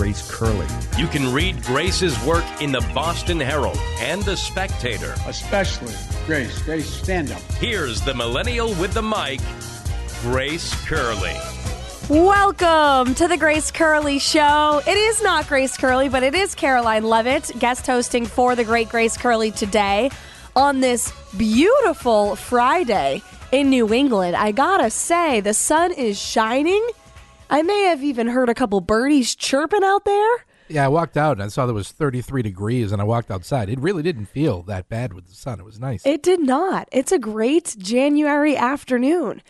Grace Curley. You can read Grace's work in the Boston Herald and the Spectator. Especially Grace. Grace, stand up. Here's the millennial with the mic, Grace Curley. Welcome to the Grace Curley Show. It is not Grace Curley, but it is Karoline Leavitt, guest hosting for the great Grace Curley today on this beautiful Friday in New England. I gotta say, the sun is shining. I may have even heard a couple birdies chirping out there. Yeah, I walked out and I saw there was 33 degrees and I walked outside. It really didn't feel that bad with the sun. It was nice. It did not. It's a great January afternoon.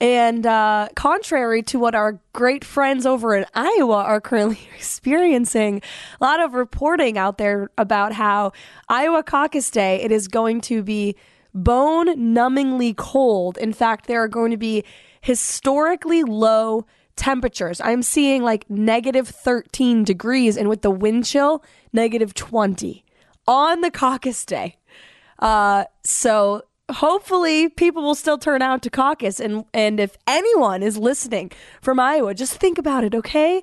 And uh, contrary to what our great friends over in Iowa are currently experiencing, a lot of reporting out there about how Iowa Caucus Day, it is going to be bone numbingly cold. In fact, there are going to be historically low temperatures. I'm seeing like negative 13 degrees, and with the wind chill, negative 20 on the caucus day. Uh, so hopefully people will still turn out to caucus and and if anyone is listening from Iowa just think about it okay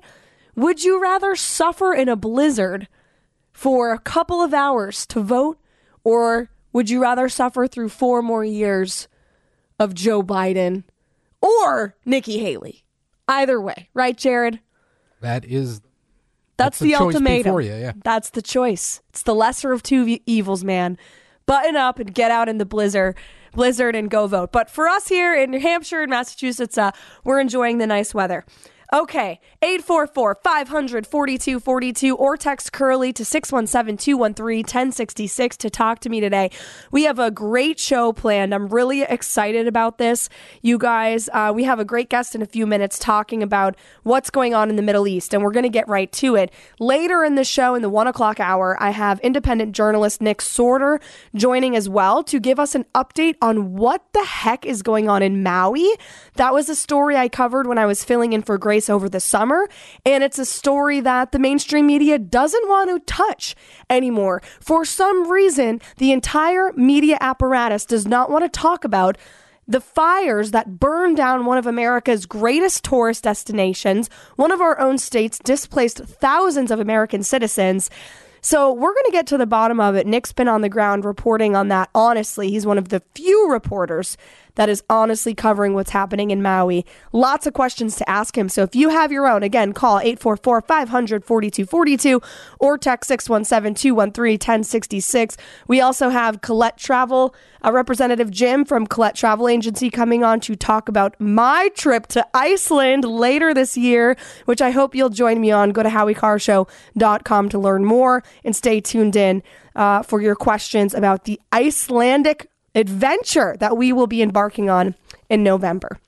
would you rather suffer in a blizzard for a couple of hours to vote or would you rather suffer through 4 more years of Joe Biden or Nikki Haley either way right Jared that is that's, that's the, the ultimatum you, yeah. that's the choice it's the lesser of two evils man button up and get out in the blizzard blizzard and go vote. But for us here in New Hampshire and Massachusetts, uh, we're enjoying the nice weather. Okay, 844 500 4242 or text Curly to 617 213 1066 to talk to me today. We have a great show planned. I'm really excited about this. You guys, uh, we have a great guest in a few minutes talking about what's going on in the Middle East, and we're going to get right to it. Later in the show, in the one o'clock hour, I have independent journalist Nick Sortor joining as well to give us an update on what the heck is going on in Maui. That was a story I covered when I was filling in for Grace over the summer, and it's a story that the mainstream media doesn't want to touch anymore. For some reason, the entire media apparatus does not want to talk about the fires that burned down one of America's greatest tourist destinations, one of our own states, displaced thousands of American citizens. So we're going to get to the bottom of it. Nick's been on the ground reporting on that. Honestly, he's one of the few reporters that is honestly covering what's happening in Maui. Lots of questions to ask him. So if you have your own, again, call 844 500 4242 or text 617 213 1066. We also have Colette Travel, a representative Jim from Colette Travel Agency coming on to talk about my trip to Iceland later this year, which I hope you'll join me on. Go to howiecarrshow.com to learn more and stay tuned in uh, for your questions about the Icelandic adventure that we will be embarking on in November.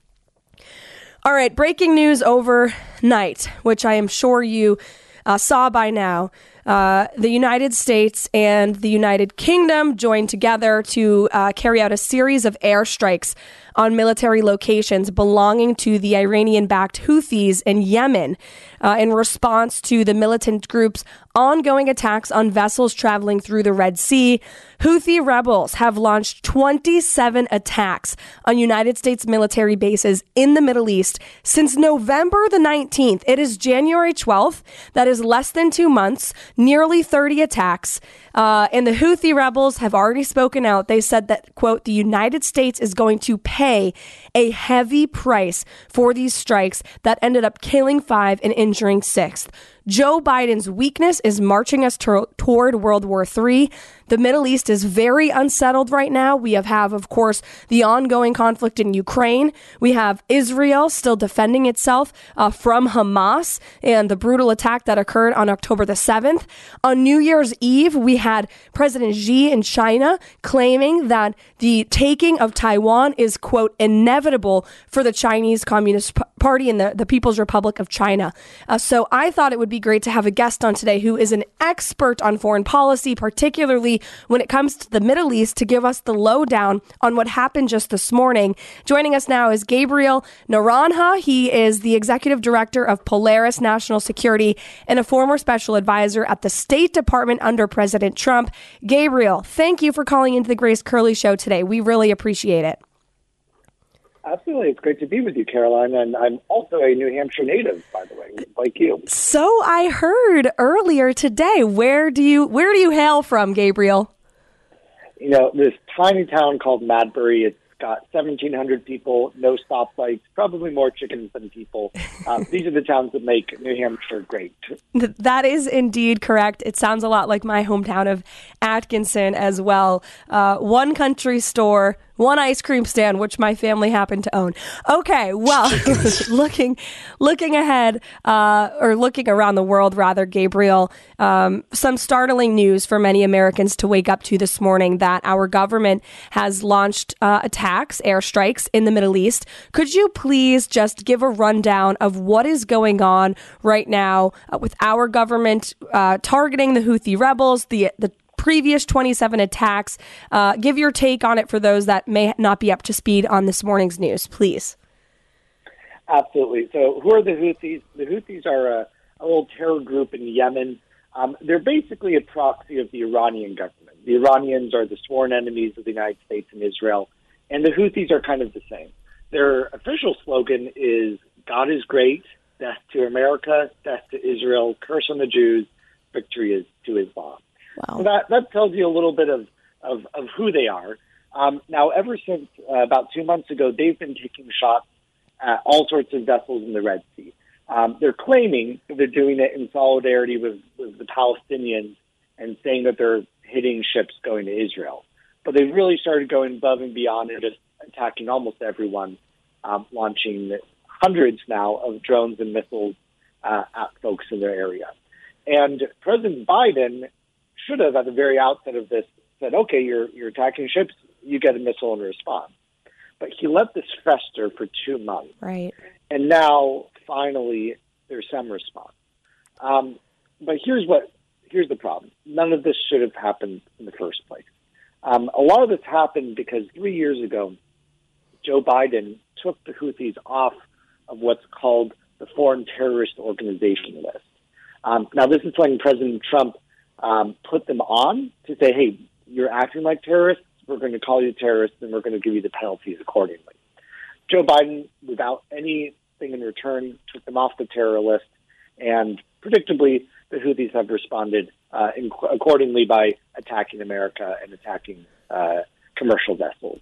All right, breaking news overnight, which I am sure you uh, saw by now. Uh, the United States and the United Kingdom joined together to uh, carry out a series of airstrikes on military locations belonging to the Iranian backed Houthis in Yemen uh, in response to the militant group's ongoing attacks on vessels traveling through the Red Sea. Houthi rebels have launched 27 attacks on United States military bases in the Middle East since November the 19th. It is January 12th. That is less than two months, nearly 30 attacks. Uh, and the Houthi rebels have already spoken out. They said that, quote, the United States is going to pay a heavy price for these strikes that ended up killing five and injuring six. Joe Biden's weakness is marching us to- toward World War III. The Middle East is very unsettled right now. We have, have, of course, the ongoing conflict in Ukraine. We have Israel still defending itself uh, from Hamas and the brutal attack that occurred on October the 7th. On New Year's Eve, we had President Xi in China claiming that the taking of Taiwan is, quote, inevitable for the Chinese Communist Party and the, the People's Republic of China. Uh, so I thought it would be great to have a guest on today who is an expert on foreign policy, particularly when it comes to the Middle East to give us the lowdown on what happened just this morning. Joining us now is Gabriel Noronha. He is the executive director of Polaris National Security and a former special advisor at the State Department under President Trump. Gabriel, thank you for calling into the Grace Curley Show today. We really appreciate it. Absolutely. It's great to be with you, Karoline. And I'm also a New Hampshire native, by the way, like you. So I heard earlier today. Where do you where do you hail from, Gabriel? You know, this tiny town called Madbury. It's got 1,700 people, no stoplights, probably more chickens than people. Um, these are the towns that make New Hampshire great. That is indeed correct. It sounds a lot like my hometown of Atkinson as well. Uh, one country store, one ice cream stand, which my family happened to own. Okay, well, looking looking ahead uh, or looking around the world, rather, Gabriel, um, some startling news for many Americans to wake up to this morning that our government has launched uh, attacks, airstrikes in the Middle East. Could you please just give a rundown of what is going on right now uh, with our government uh, targeting the Houthi rebels, the the previous 27 attacks. Uh, give your take on it for those that may not be up to speed on this morning's news, please. Absolutely. So, who are the Houthis? The Houthis are a, a little terror group in Yemen. Um, they're basically a proxy of the Iranian government. The Iranians are the sworn enemies of the United States and Israel, and the Houthis are kind of the same. Their official slogan is God is great, death to America, death to Israel, curse on the Jews, victory is to Islam. Wow. So that, that tells you a little bit of, of, of who they are. Um, now, ever since uh, about two months ago, they've been taking shots at all sorts of vessels in the Red Sea. Um, they're claiming they're doing it in solidarity with, with the Palestinians and saying that they're hitting ships going to Israel. But they've really started going above and beyond and just attacking almost everyone, um, launching hundreds now of drones and missiles uh, at folks in their area. And President Biden should have, at the very outset of this, said, "Okay, you're you're attacking ships. You get a missile in response." But he let this fester for two months, Right. and now finally there's some response. Um, but here's what here's the problem: none of this should have happened in the first place. Um, a lot of this happened because three years ago, Joe Biden took the Houthis off of what's called the Foreign Terrorist Organization list. Um, now, this is when President Trump um, put them on to say, hey, you're acting like terrorists. We're going to call you terrorists and we're going to give you the penalties accordingly. Joe Biden, without anything in return, took them off the terror list. And predictably, the Houthis have responded uh, in, accordingly by attacking America and attacking uh, commercial vessels.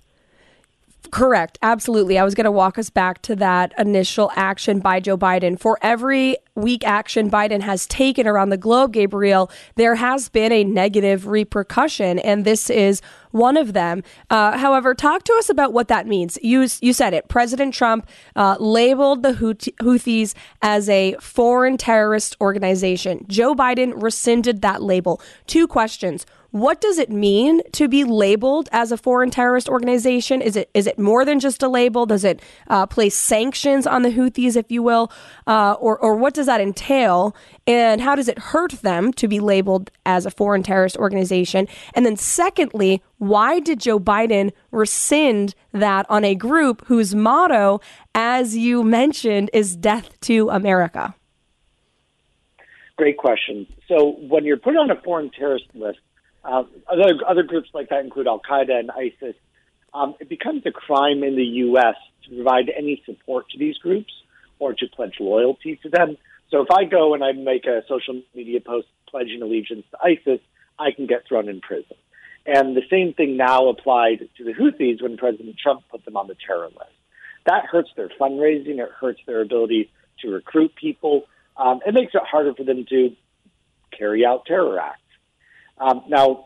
Correct. Absolutely. I was going to walk us back to that initial action by Joe Biden. For every weak action Biden has taken around the globe, Gabriel, there has been a negative repercussion, and this is one of them. Uh, however, talk to us about what that means. You, you said it. President Trump uh, labeled the Houthis as a foreign terrorist organization. Joe Biden rescinded that label. Two questions. What does it mean to be labeled as a foreign terrorist organization? Is it is it more than just a label? Does it uh, place sanctions on the Houthis, if you will, uh, or or what does that entail? And how does it hurt them to be labeled as a foreign terrorist organization? And then, secondly, why did Joe Biden rescind that on a group whose motto, as you mentioned, is "Death to America"? Great question. So when you're put on a foreign terrorist list uh, other, other groups like that include Al Qaeda and ISIS. Um, it becomes a crime in the U.S. to provide any support to these groups or to pledge loyalty to them. So if I go and I make a social media post pledging allegiance to ISIS, I can get thrown in prison. And the same thing now applied to the Houthis when President Trump put them on the terror list. That hurts their fundraising. It hurts their ability to recruit people. Um, it makes it harder for them to carry out terror acts. Um, now,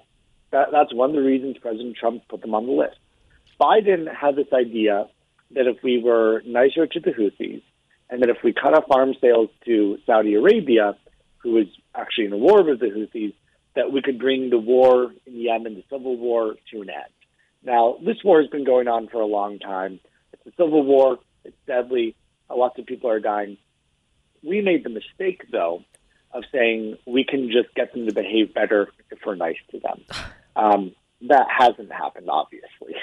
that, that's one of the reasons President Trump put them on the list. Biden had this idea that if we were nicer to the Houthis and that if we cut off arms sales to Saudi Arabia, who is actually in a war with the Houthis, that we could bring the war in Yemen, the civil war, to an end. Now, this war has been going on for a long time. It's a civil war. It's deadly. Lots of people are dying. We made the mistake, though, of saying we can just get them to behave better if we're nice to them. Um, that hasn't happened, obviously.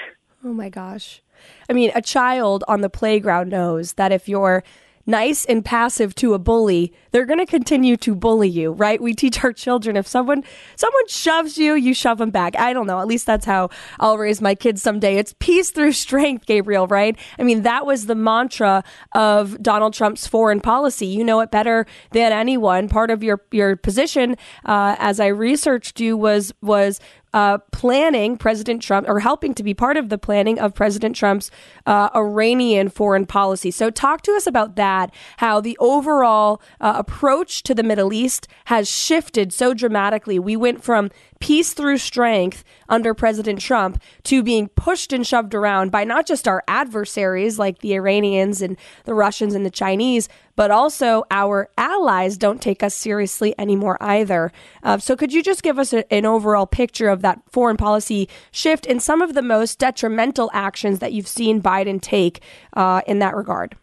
Oh my gosh. I mean, a child on the playground knows that if you're nice and passive to a bully, they're going to continue to bully you, right? We teach our children if someone someone shoves you, you shove them back. I don't know. At least that's how I'll raise my kids someday. It's peace through strength, Gabriel, right? I mean, that was the mantra of Donald Trump's foreign policy. You know it better than anyone. Part of your your position, uh, as I researched you, was was uh, planning President Trump or helping to be part of the planning of President Trump's uh, Iranian foreign policy. So, talk to us about that, how the overall uh, approach to the Middle East has shifted so dramatically. We went from peace through strength under President Trump to being pushed and shoved around by not just our adversaries like the Iranians and the Russians and the Chinese, but also our allies don't take us seriously anymore either. Uh, so, could you just give us a, an overall picture of that foreign policy shift and some of the most detrimental actions that you've seen Biden take uh, in that regard?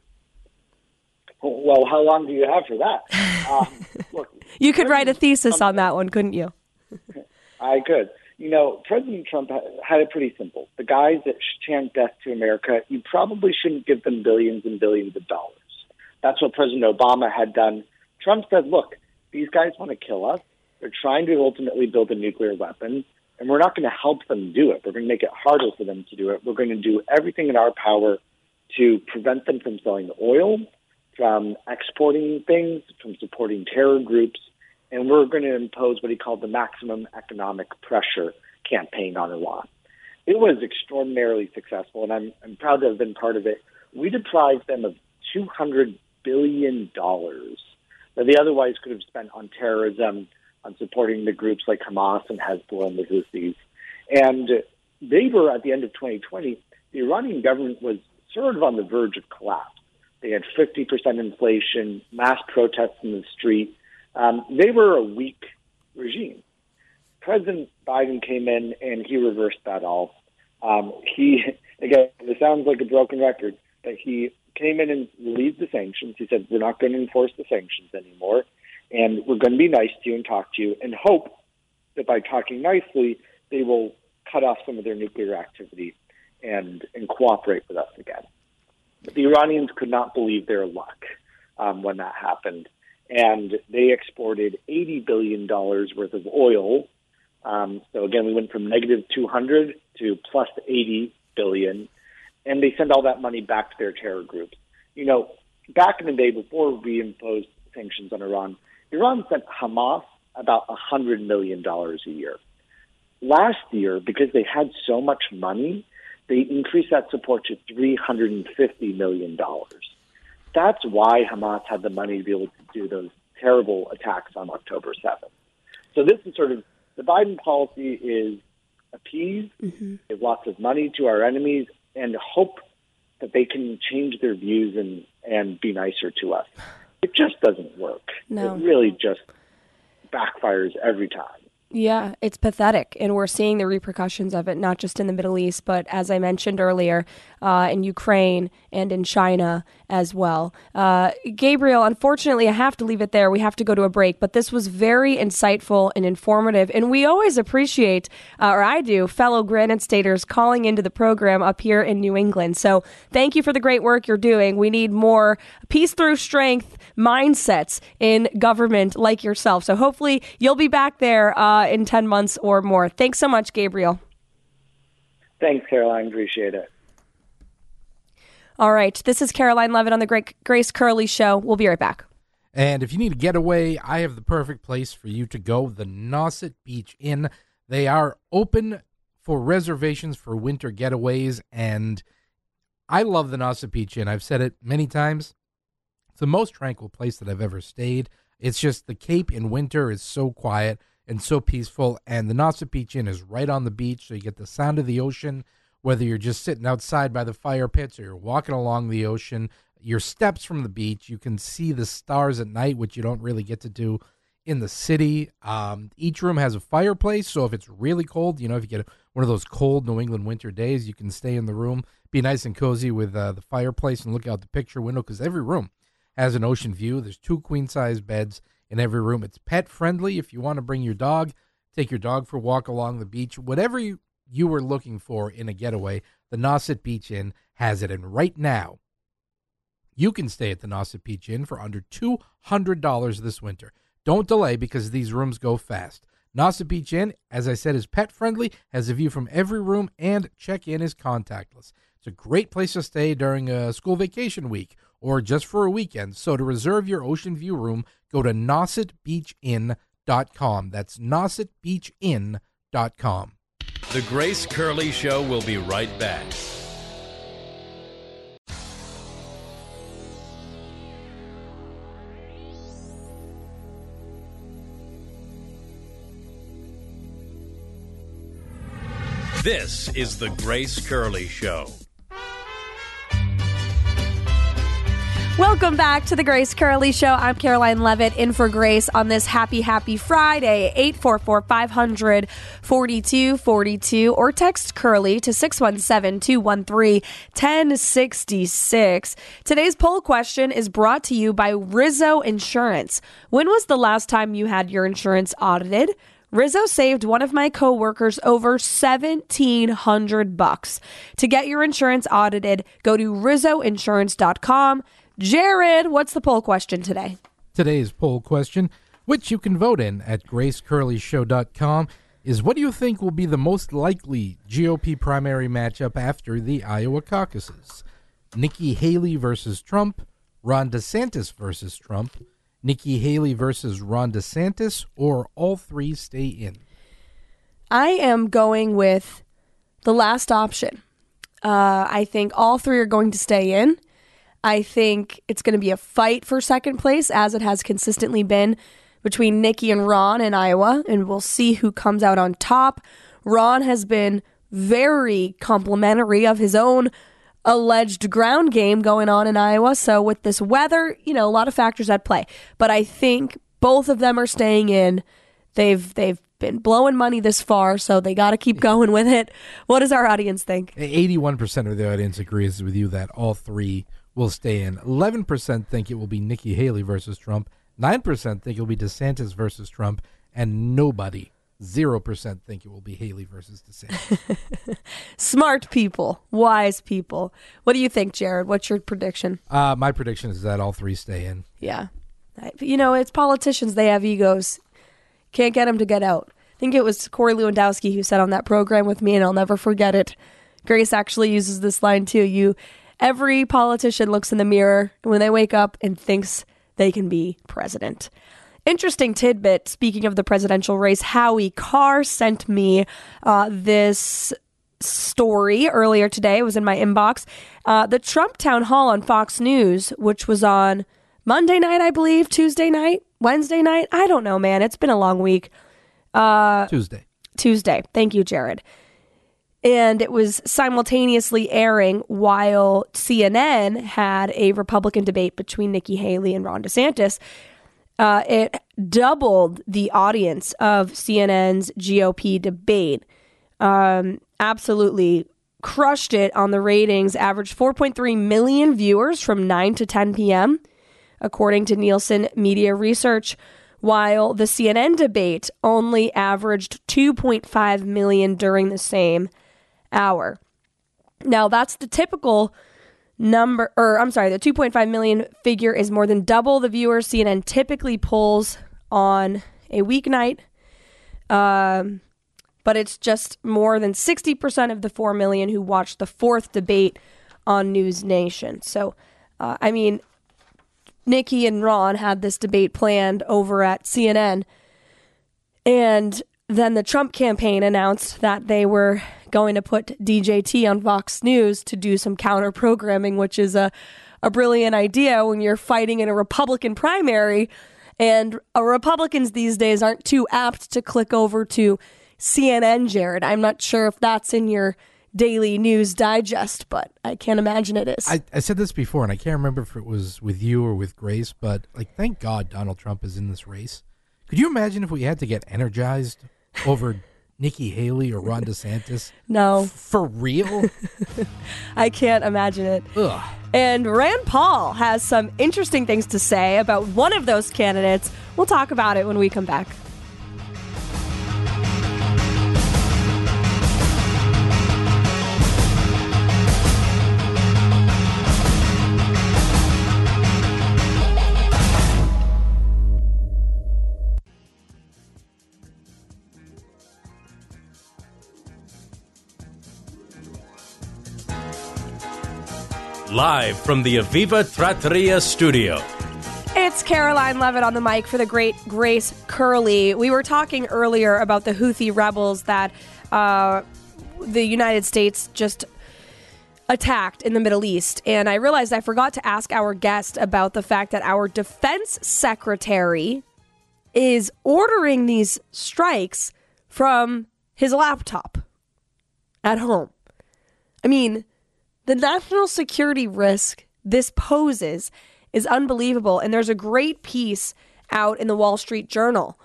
Well, how long do you have for that? Um, look, you could write a thesis on that one, couldn't you? I could. You know, President Trump had it pretty simple. The guys that chant death to America, you probably shouldn't give them billions and billions of dollars. That's what President Obama had done. Trump said, look, these guys want to kill us. They're trying to ultimately build a nuclear weapon, and we're not going to help them do it. We're going to make it harder for them to do it. We're going to do everything in our power to prevent them from selling oil, from exporting things, from supporting terror groups, and we're going to impose what he called the maximum economic pressure campaign on Iran. It was extraordinarily successful, and I'm, I'm proud to have been part of it. We deprived them of $200 billion dollars that they otherwise could have spent on terrorism, on supporting the groups like Hamas and Hezbollah and the Houthis. And they were, at the end of 2020, the Iranian government was sort of on the verge of collapse. They had 50% inflation, mass protests in the street, um, they were a weak regime. President Biden came in and he reversed that all. Um, he again, it sounds like a broken record, but he came in and relieved the sanctions. He said, "We're not going to enforce the sanctions anymore, and we're going to be nice to you and talk to you, and hope that by talking nicely, they will cut off some of their nuclear activity and and cooperate with us again." The Iranians could not believe their luck um, when that happened and they exported $80 billion worth of oil. Um, so again, we went from negative 200 to plus 80 billion, and they send all that money back to their terror groups. You know, back in the day before we imposed sanctions on Iran, Iran sent Hamas about $100 million a year. Last year, because they had so much money, they increased that support to $350 million. That's why Hamas had the money to be able to do those terrible attacks on October 7th. So this is sort of the Biden policy is appease, mm-hmm. give lots of money to our enemies, and hope that they can change their views and, and be nicer to us. It just doesn't work. No. It really just backfires every time. Yeah, it's pathetic. And we're seeing the repercussions of it, not just in the Middle East, but as I mentioned earlier, uh, in Ukraine and in China as well. Uh, Gabriel, unfortunately, I have to leave it there. We have to go to a break, but this was very insightful and informative. And we always appreciate, uh, or I do, fellow Granite Staters calling into the program up here in New England. So thank you for the great work you're doing. We need more peace through strength mindsets in government like yourself. So hopefully you'll be back there uh, in 10 months or more. Thanks so much, Gabriel. Thanks, Karoline. Appreciate it. All right. This is Karoline Leavitt on the Great Grace Curley Show. We'll be right back. And if you need a getaway, I have the perfect place for you to go the Nauset Beach Inn. They are open for reservations for winter getaways, and I love the Nauset Beach Inn. I've said it many times. The most tranquil place that I've ever stayed. It's just the Cape in winter is so quiet and so peaceful, and the Beach Inn is right on the beach, so you get the sound of the ocean whether you're just sitting outside by the fire pits or you're walking along the ocean, your steps from the beach, you can see the stars at night, which you don't really get to do in the city. Um, each room has a fireplace, so if it's really cold, you know, if you get one of those cold New England winter days, you can stay in the room, be nice and cozy with uh, the fireplace, and look out the picture window because every room has an ocean view. There's two queen size beds in every room. It's pet friendly if you want to bring your dog take your dog for a walk along the beach, whatever you, you were looking for in a getaway, the Nauset Beach Inn has it. And right now, you can stay at the Nauset Beach Inn for under $200 this winter. Don't delay because these rooms go fast. Nauset Beach Inn, as I said, is pet friendly, has a view from every room, and check in is contactless. It's a great place to stay during a school vacation week or just for a weekend. So to reserve your ocean view room, go to nausetbeachinn.com. That's nausetbeachinn.com. The Grace Curley Show will be right back. This is the Grace Curley Show. Welcome back to the Grace Curley Show. I'm Karoline Leavitt in for Grace on this happy, happy Friday. 844 500 4242 or text Curly to 617 213 1066. Today's poll question is brought to you by Rizzo Insurance. When was the last time you had your insurance audited? Rizzo saved one of my coworkers over 1700 bucks. To get your insurance audited, go to rizzoinsurance.com. Jared, what's the poll question today? Today's poll question, which you can vote in at gracecurleyshow.com, is what do you think will be the most likely GOP primary matchup after the Iowa caucuses? Nikki Haley versus Trump, Ron DeSantis versus Trump, Nikki Haley versus Ron DeSantis, or all three stay in? I am going with the last option. Uh, I think all three are going to stay in. I think it's going to be a fight for second place, as it has consistently been between Nikki and Ron in Iowa, and we'll see who comes out on top. Ron has been very complimentary of his own alleged ground game going on in Iowa. So, with this weather, you know, a lot of factors at play. But I think both of them are staying in. They've they've been blowing money this far, so they got to keep going with it. What does our audience think? 81% of the audience agrees with you that all three will stay in. 11% think it will be Nikki Haley versus Trump. 9% think it will be DeSantis versus Trump. And nobody, 0% think it will be Haley versus DeSantis. Smart people, wise people. What do you think, Jared? What's your prediction? uh, my prediction is that all three stay in. Yeah. You know, it's politicians, they have egos. Can't get them to get out. I think it was Corey Lewandowski who said on that program with me, and I'll never forget it. Grace actually uses this line too. You, every politician looks in the mirror when they wake up and thinks they can be president. Interesting tidbit. Speaking of the presidential race, Howie Carr sent me uh, this story earlier today. It was in my inbox. Uh, the Trump town hall on Fox News, which was on Monday night, I believe, Tuesday night, Wednesday night. I don't know, man. It's been a long week. Tuesday. Tuesday. Thank you, Jared. And it was simultaneously airing while CNN had a Republican debate between Nikki Haley and Ron DeSantis. Uh, it doubled the audience of CNN's GOP debate. Um, absolutely crushed it on the ratings, averaged 4.3 million viewers from 9 to 10 p.m., according to Nielsen Media Research, while the CNN debate only averaged 2.5 million during the same hour. Now, that's the typical number, or I'm sorry, the 2.5 million figure is more than double the viewers CNN typically pulls on a weeknight. Um, but it's just more than 60% of the 4 million who watched the fourth debate on News Nation. So, uh, I mean, Nikki and Ron had this debate planned over at CNN. And then the Trump campaign announced that they were going to put DJT on Fox News to do some counter programming, which is a, a brilliant idea when you're fighting in a Republican primary. And uh, Republicans these days aren't too apt to click over to CNN, Jared. I'm not sure if that's in your daily news digest, but I can't imagine it is. I, I said this before, and I can't remember if it was with you or with Grace, but like, thank God Donald Trump is in this race. Could you imagine if we had to get energized over Nikki Haley or Ron DeSantis? no, For real? I can't imagine it. Ugh. And Rand Paul has some interesting things to say about one of those candidates. We'll talk about it when we come back. Live from the Aviva Trattoria studio. It's Karoline Leavitt on the mic for the great Grace Curley. We were talking earlier about the Houthi rebels that uh, the United States just attacked in the Middle East. And I realized I forgot to ask our guest about the fact that our defense secretary is ordering these strikes from his laptop at home. I mean, the national security risk this poses is unbelievable. And there's a great piece out in the Wall Street Journal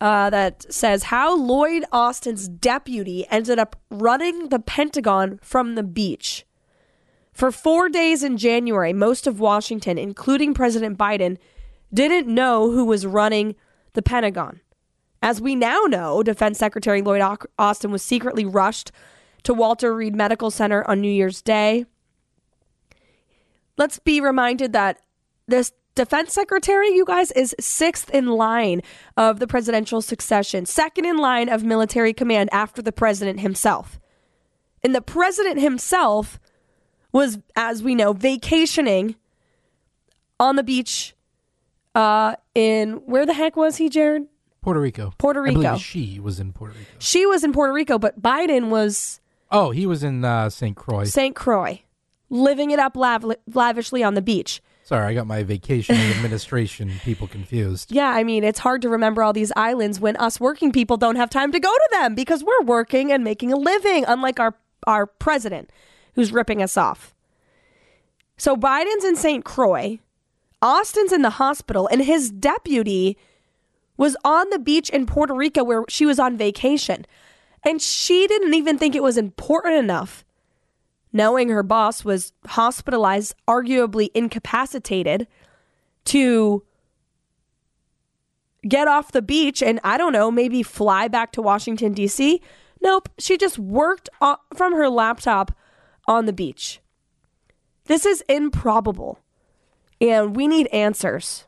uh, that says how Lloyd Austin's deputy ended up running the Pentagon from the beach. For four days in January, most of Washington, including President Biden, didn't know who was running the Pentagon. As we now know, Defense Secretary Lloyd Austin was secretly rushed to Walter Reed Medical Center on New Year's Day. Let's be reminded that this defense secretary, you guys, is sixth in line of the presidential succession, second in line of military command after the president himself. And the president himself was, as we know, vacationing on the beach uh, in where the heck was he, Jared? Puerto Rico. Puerto Rico. she was in Puerto Rico. She was in Puerto Rico, but Biden was. Oh, he was in uh, St. Croix. St. Croix, living it up lav- lavishly on the beach. Sorry, I got my vacation administration people confused. Yeah, I mean, it's hard to remember all these islands when us working people don't have time to go to them because we're working and making a living, unlike our, our president who's ripping us off. So Biden's in St. Croix, Austin's in the hospital, and his deputy was on the beach in Puerto Rico where she was on vacation. And she didn't even think it was important enough knowing her boss was hospitalized, arguably incapacitated, to get off the beach and I don't know, maybe fly back to Washington, D.C. Nope, she just worked from her laptop on the beach. This is improbable, and we need answers.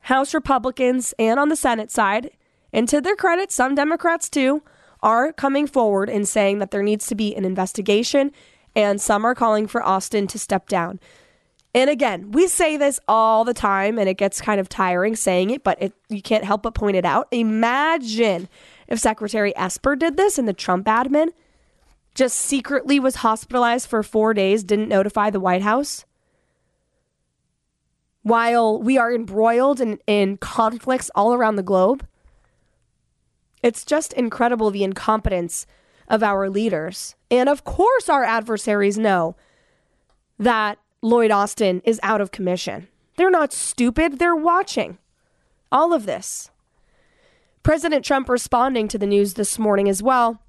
House Republicans and on the Senate side, and to their credit, some Democrats too, are coming forward and saying that there needs to be an investigation and some are calling for Austin to step down. And again, we say this all the time, and it gets kind of tiring saying it, but it, you can't help but point it out. Imagine if Secretary Esper did this and the Trump admin just secretly was hospitalized for four days, didn't notify the White House. While we are embroiled in, in conflicts all around the globe, it's just incredible the incompetence of our leaders. And of course, our adversaries know that Lloyd Austin is out of commission. They're not stupid, they're watching all of this. President Trump responding to the news this morning as well.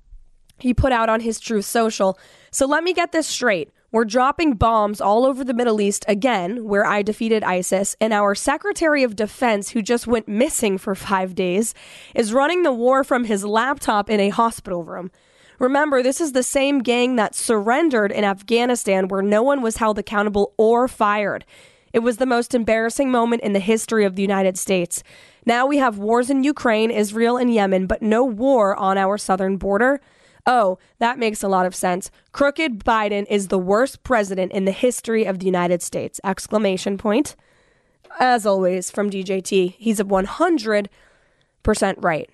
He put out on his Truth Social. So let me get this straight. We're dropping bombs all over the Middle East again, where I defeated ISIS, and our Secretary of Defense, who just went missing for five days, is running the war from his laptop in a hospital room. Remember, this is the same gang that surrendered in Afghanistan where no one was held accountable or fired. It was the most embarrassing moment in the history of the United States. Now we have wars in Ukraine, Israel, and Yemen, but no war on our southern border. Oh, that makes a lot of sense. Crooked Biden is the worst president in the history of the United States. Exclamation point. As always from DJT, he's a 100% right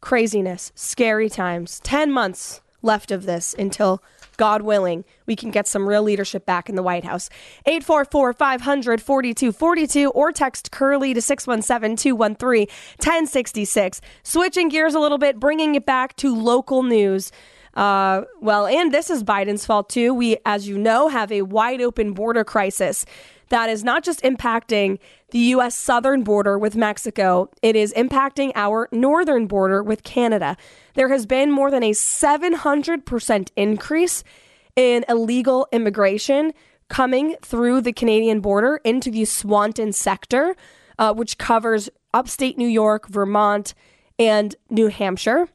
craziness, scary times. 10 months left of this until, God willing, we can get some real leadership back in the White House. 844 500 4242 or text Curly to 617 213 1066. Switching gears a little bit, bringing it back to local news. Uh, well, and this is Biden's fault too. We, as you know, have a wide open border crisis that is not just impacting the U.S. southern border with Mexico, it is impacting our northern border with Canada. There has been more than a 700% increase in illegal immigration coming through the Canadian border into the Swanton sector, uh, which covers upstate New York, Vermont, and New Hampshire.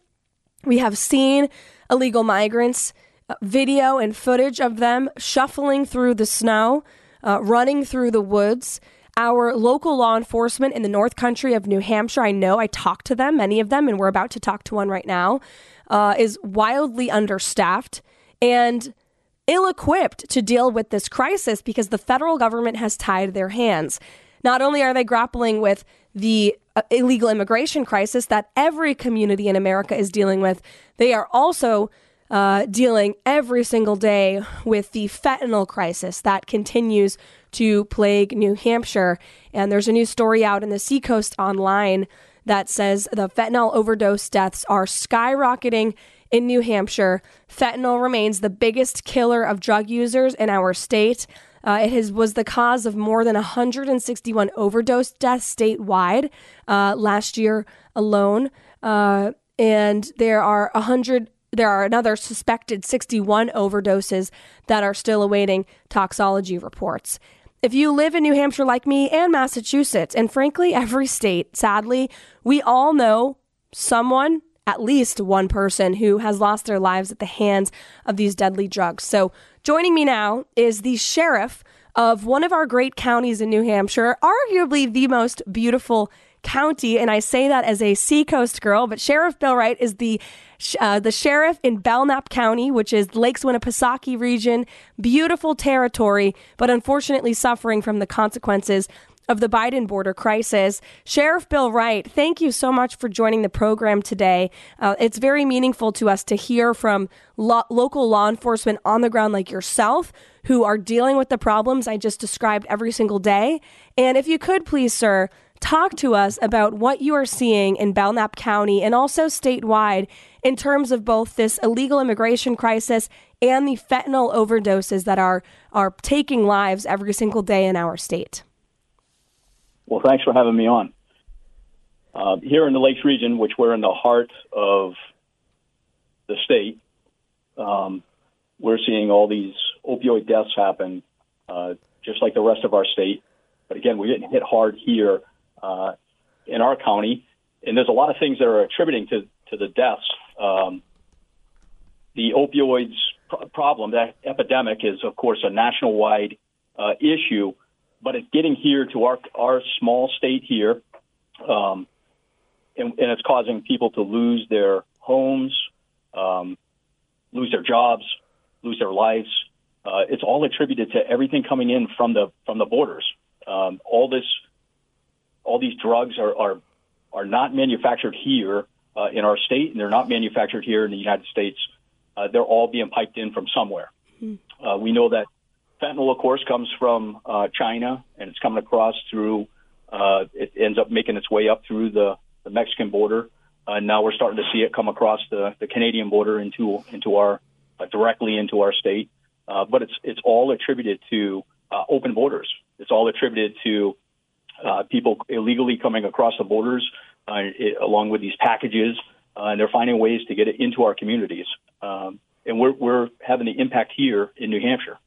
We have seen illegal migrants, uh, video and footage of them shuffling through the snow uh, running through the woods. Our local law enforcement in the North Country of New Hampshire, I know I talked to them, many of them, and we're about to talk to one right now, uh, is wildly understaffed. And ill equipped to deal with this crisis because the federal government has tied their hands. Not only are they grappling with the uh, illegal immigration crisis that every community in America is dealing with, they are also uh, dealing every single day with the fentanyl crisis that continues to plague New Hampshire. And there's a new story out in the Seacoast Online that says the fentanyl overdose deaths are skyrocketing in New Hampshire. Fentanyl remains the biggest killer of drug users in our state. Uh, it has, was the cause of more than 161 overdose deaths statewide uh, last year alone, uh, and there are 100. There are another suspected 61 overdoses that are still awaiting toxology reports. If you live in New Hampshire like me and Massachusetts, and frankly, every state, sadly, we all know someone, at least one person, who has lost their lives at the hands of these deadly drugs. So Joining me now is the sheriff of one of our great counties in New Hampshire, arguably the most beautiful county, and I say that as a seacoast girl. But Sheriff Bill Wright is the uh, the sheriff in Belknap County, which is Lakes Winnipesaukee region, beautiful territory, but unfortunately suffering from the consequences of the Biden border crisis. Sheriff Bill Wright, thank you so much for joining the program today. Uh, it's very meaningful to us to hear from lo- local law enforcement on the ground like yourself who are dealing with the problems I just described every single day. And if you could please, sir, talk to us about what you are seeing in Belknap County and also statewide in terms of both this illegal immigration crisis and the fentanyl overdoses that are are taking lives every single day in our state. Well, thanks for having me on. Uh, here in the Lakes region, which we're in the heart of the state, um, we're seeing all these opioid deaths happen, uh, just like the rest of our state. But again, we're getting hit hard here uh, in our county, and there's a lot of things that are attributing to to the deaths. Um, the opioids pr- problem, that epidemic, is of course a national-wide uh, issue but it's getting here to our our small state here, um, and, and, it's causing people to lose their homes, um, lose their jobs, lose their lives. Uh, it's all attributed to everything coming in from the from the borders. Um, all this, all these drugs are are are not manufactured here uh, in our state, and they're not manufactured here in the United States. Uh, they're all being piped in from somewhere. Mm-hmm. we know that fentanyl, of course, comes from uh, China, and it's coming across through. Uh, it ends up making its way up through the, the Mexican border. Uh, now we're starting to see it come across the, the Canadian border into into our uh, directly into our state. Uh, but it's it's all attributed to uh, open borders. It's all attributed to uh, people illegally coming across the borders uh, it, along with these packages, uh, and they're finding ways to get it into our communities. Um, and we're we're having the impact here in New Hampshire.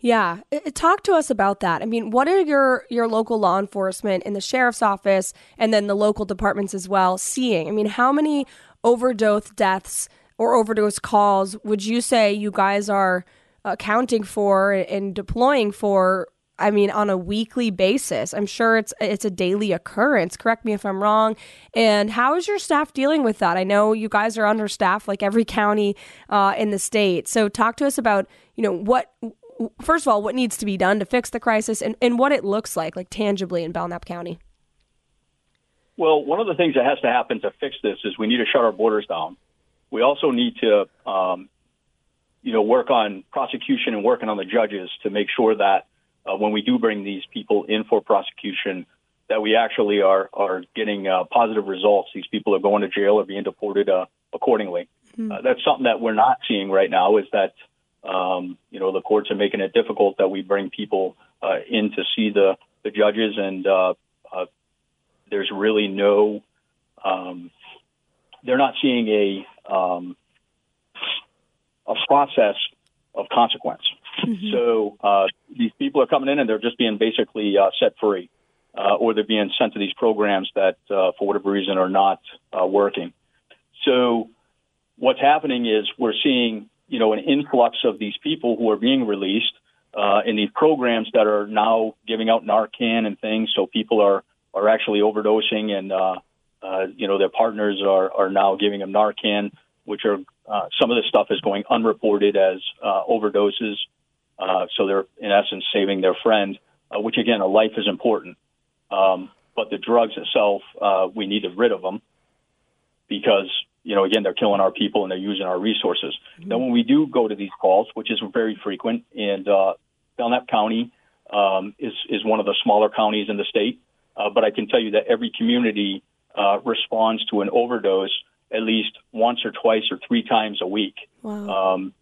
Yeah, talk to us about that. I mean, what are your your local law enforcement in the sheriff's office and then the local departments as well seeing? I mean, how many overdose deaths or overdose calls would you say you guys are accounting for and deploying for? I mean, on a weekly basis. I'm sure it's it's a daily occurrence. Correct me if I'm wrong. And how is your staff dealing with that? I know you guys are understaffed, like every county uh, in the state. So, talk to us about you know what first of all, what needs to be done to fix the crisis and, and what it looks like, like tangibly in Belknap County? Well, one of the things that has to happen to fix this is we need to shut our borders down. We also need to, um, you know, work on prosecution and working on the judges to make sure that uh, when we do bring these people in for prosecution, that we actually are are getting uh, positive results. These people are going to jail or being deported uh, accordingly. Mm-hmm. That's something that we're not seeing right now. Is that um, you know, the courts are making it difficult that we bring people uh, in to see the, the judges, and uh, uh, there's really no, um, they're not seeing a um, a process of consequence. Mm-hmm. So uh, these people are coming in and they're just being basically uh, set free, uh, or they're being sent to these programs that, uh, for whatever reason, are not uh, working. So what's happening is we're seeing you know, an influx of these people who are being released uh, in these programs that are now giving out Narcan and things. So people are are actually overdosing, and uh, uh, you know, their partners are are now giving them Narcan. which are uh, some of this stuff is going unreported as uh, overdoses. Uh, so they're in essence saving their friend, uh, which again, a life is important. Um, but the drugs itself, uh, we need to rid of them because you know again they're killing our people and they're using our resources. Mm-hmm. Then when we do go to these calls, which is very frequent, and uh, Belknap County um, is is one of the smaller counties in the state, uh, but I can tell you that every community uh, responds to an overdose at least once or twice or three times a week. Wow. Um,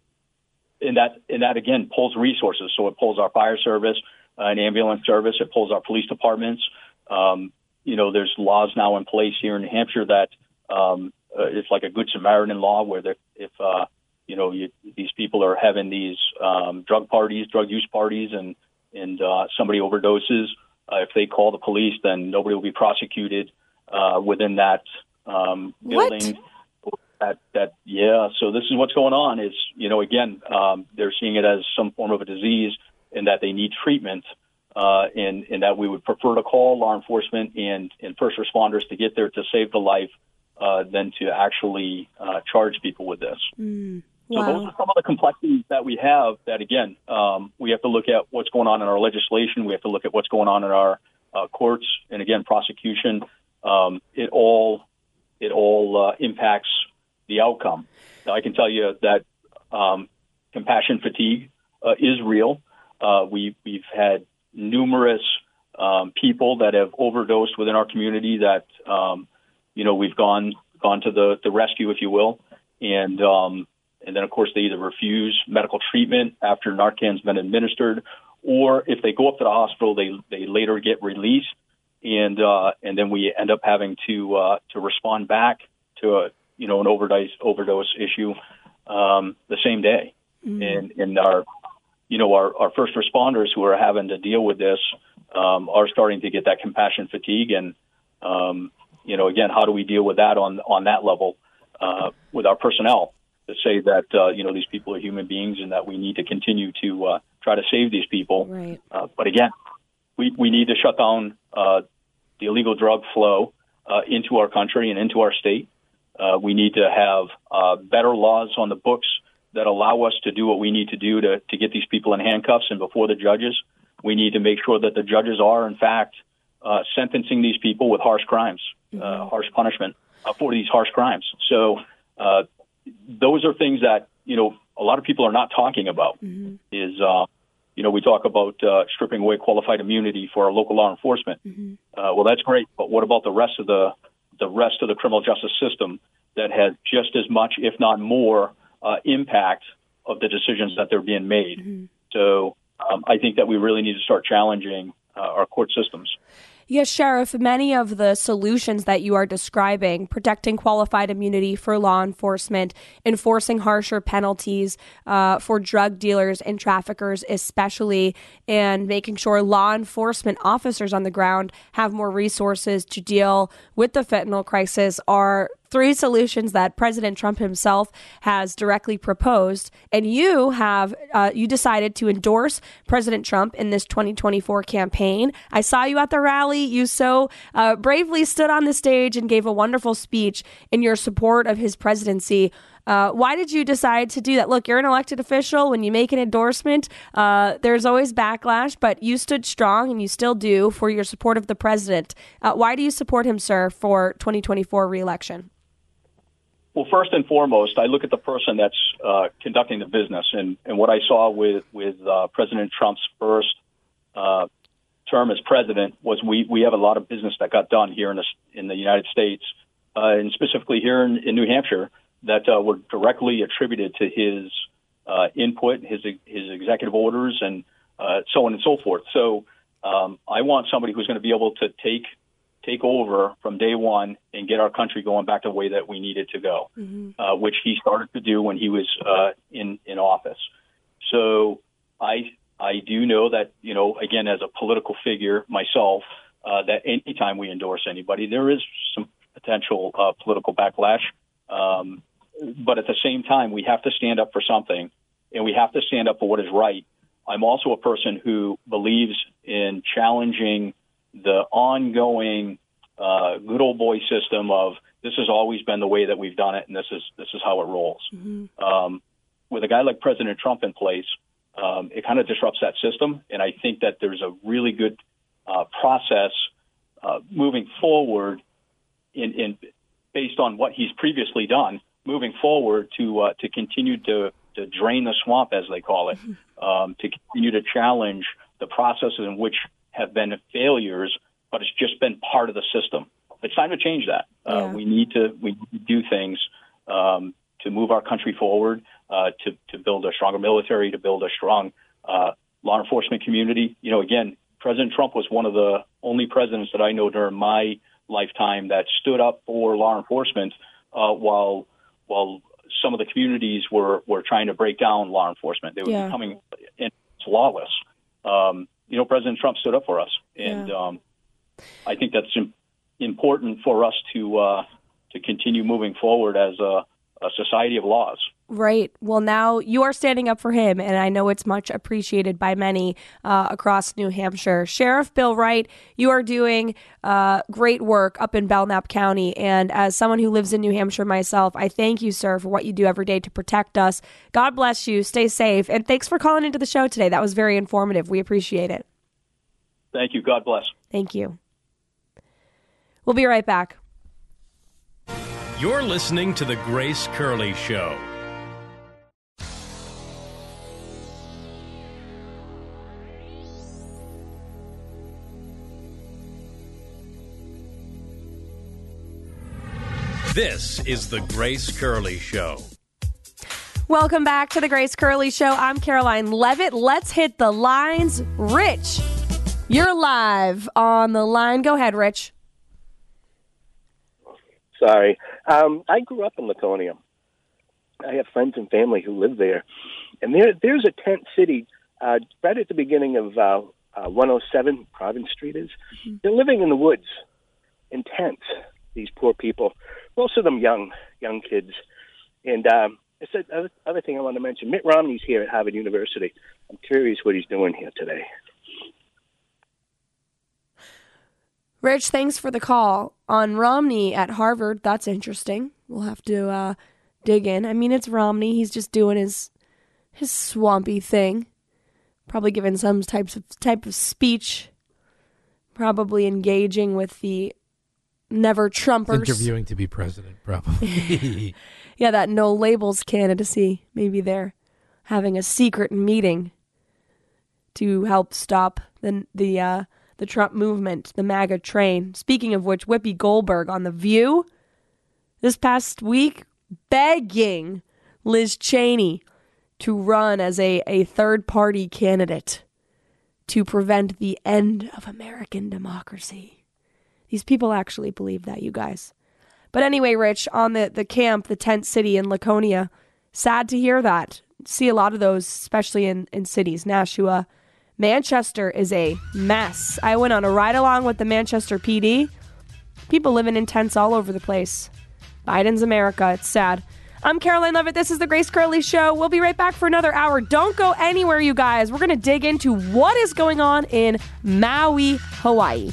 and that and that again pulls resources. So it pulls our fire service, uh, and ambulance service. It pulls our police departments. Um, you know, there's laws now in place here in New Hampshire that um, uh, it's like a good Samaritan law, where if uh, you know you, these people are having these um, drug parties, drug use parties, and and uh, somebody overdoses, uh, if they call the police, then nobody will be prosecuted uh, within that um, building. What? That that yeah. So this is what's going on. Is you know again um, they're seeing it as some form of a disease, and that they need treatment. Uh, and, and that we would prefer to call law enforcement and, and first responders to get there to save the life uh, than to actually uh, charge people with this. Mm. So those are some of the complexities that we have. That again, um, we have to look at what's going on in our legislation. We have to look at what's going on in our uh, courts, and again, prosecution. Um, it all it all uh, impacts the outcome. I can tell you that um, compassion fatigue uh, is real. Uh, we we've had numerous um, people that have overdosed within our community that um, you know we've gone gone to the the rescue, if you will, and um, and then of course they either refuse medical treatment after Narcan's been administered, or if they go up to the hospital, they they later get released, and uh, and then we end up having to uh, to respond back to you know an overdose overdose issue um, the same day, mm-hmm. and and our you know our our first responders who are having to deal with this um, are starting to get that compassion fatigue, and um, you know again how do we deal with that on on that level uh, with our personnel to say that uh, you know these people are human beings and that we need to continue to uh, try to save these people. Right. Uh, but again, we we need to shut down uh, the illegal drug flow uh, into our country and into our state. Uh, we need to have uh, better laws on the books that allow us to do what we need to do to, to get these people in handcuffs and before the judges. We need to make sure that the judges are, in fact, uh, sentencing these people with harsh crimes, uh, mm-hmm. harsh punishment uh, for these harsh crimes. So uh, those are things that you know a lot of people are not talking about. Mm-hmm. Is uh, you know we talk about uh, stripping away qualified immunity for our local law enforcement. Mm-hmm. Uh, well, that's great, but what about the rest of the the rest of the criminal justice system that has just as much, if not more, uh, impact of the decisions that they're being made? Mm-hmm. So um, I think that we really need to start challenging uh, our court systems. Yes, Sheriff, many of the solutions that you are describing, protecting qualified immunity for law enforcement, enforcing harsher penalties uh, for drug dealers and traffickers, especially, and making sure law enforcement officers on the ground have more resources to deal with the fentanyl crisis, are three solutions that President Trump himself has directly proposed, and you have uh, you decided to endorse President Trump in this 2024 campaign. I saw you at the rally. You so uh, bravely stood on the stage and gave a wonderful speech in your support of his presidency. Uh, why did you decide to do that? Look, you're an elected official. When you make an endorsement, uh, there's always backlash, but you stood strong and you still do for your support of the president. Uh, why do you support him, sir, for 2024 reelection? Well, first and foremost, I look at the person that's uh, conducting the business, and, and what I saw with with uh, President Trump's first uh, term as president was we we have a lot of business that got done here in the in the United States, uh, and specifically here in, in New Hampshire that uh, were directly attributed to his uh, input, his his executive orders, and so on and so forth. So um, I want somebody who's going to be able to take take over from day one and get our country going back the way that we needed to go, mm-hmm. uh, which he started to do when he was uh, in in office. So I I do know that you know again as a political figure myself uh, that anytime we endorse anybody there is some potential uh, political backlash, um, but at the same time we have to stand up for something and we have to stand up for what is right. I'm also a person who believes in challenging the ongoing uh, good old boy system of this has always been the way that we've done it, and this is this is how it rolls. Um, with a guy like President Trump in place, um, it kind of disrupts that system, and I think that there's a really good uh, process uh, moving forward in, in based on what he's previously done, moving forward to uh, to continue to to drain the swamp, as they call it, um, to continue to challenge the processes in which have been failures, but it's just been part of the system. It's time to change that. Uh, we need to we need to do things um, to move our country forward, uh, to to build a stronger military, to build a strong uh, law enforcement community. You know, again, President Trump was one of the only presidents that I know during my lifetime that stood up for law enforcement uh, while while some of the communities were were trying to break down law enforcement. They were Yeah. becoming lawless. Um, you know, President Trump stood up for us, and um, I think that's im- important for us to uh, to continue moving forward as a, a society of laws. Right. Well, now you are standing up for him, and I know it's much appreciated by many uh, across New Hampshire. Sheriff Bill Wright, you are doing uh, great work up in Belknap County. And as someone who lives in New Hampshire myself, I thank you, sir, for what you do every day to protect us. God bless you. Stay safe. And thanks for calling into the show today. That was very informative. We appreciate it. Thank you. God bless. Thank you. We'll be right back. You're listening to The Grace Curley Show. This is The Grace Curley Show. Welcome back to the Grace Curley Show. I'm Karoline Leavitt. Let's hit the lines. Rich, you're live on the line. Go ahead, Rich. Sorry. Um, I grew up in Laconia. I have friends and family who live there. And there, there's a tent city uh, right at the beginning of uh, uh, 107 Province Street is. They're living in the woods in tents, these poor people. Most of them young, young kids. And um, it's the other, thing I want to mention. Mitt Romney's here at Harvard University. I'm curious what he's doing here today. Rich, thanks for the call. On Romney at Harvard, that's interesting. We'll have to uh, dig in. I mean, it's Romney. He's just doing his his swampy thing. Probably giving some types of type of speech. Probably engaging with the never Trumpers. Interviewing to be president, probably. Yeah, that no labels candidacy. Maybe they're having a secret meeting to help stop the the uh, the Trump movement, the MAGA train. Speaking of which, Whoopi Goldberg on the View this past week begging Liz Cheney to run as a, a third party candidate to prevent the end of American democracy. These people actually believe that, you guys. But anyway, Rich, on the, the camp, the tent city in Laconia, sad to hear that. See a lot of those, especially in, in cities. Nashua, Manchester is a mess. I went on a ride along with the Manchester PD. People living in tents all over the place. Biden's America. It's sad. I'm Karoline Leavitt. This is the Grace Curley Show. We'll be right back for another hour. Don't go anywhere, you guys. We're going to dig into what is going on in Maui, Hawaii.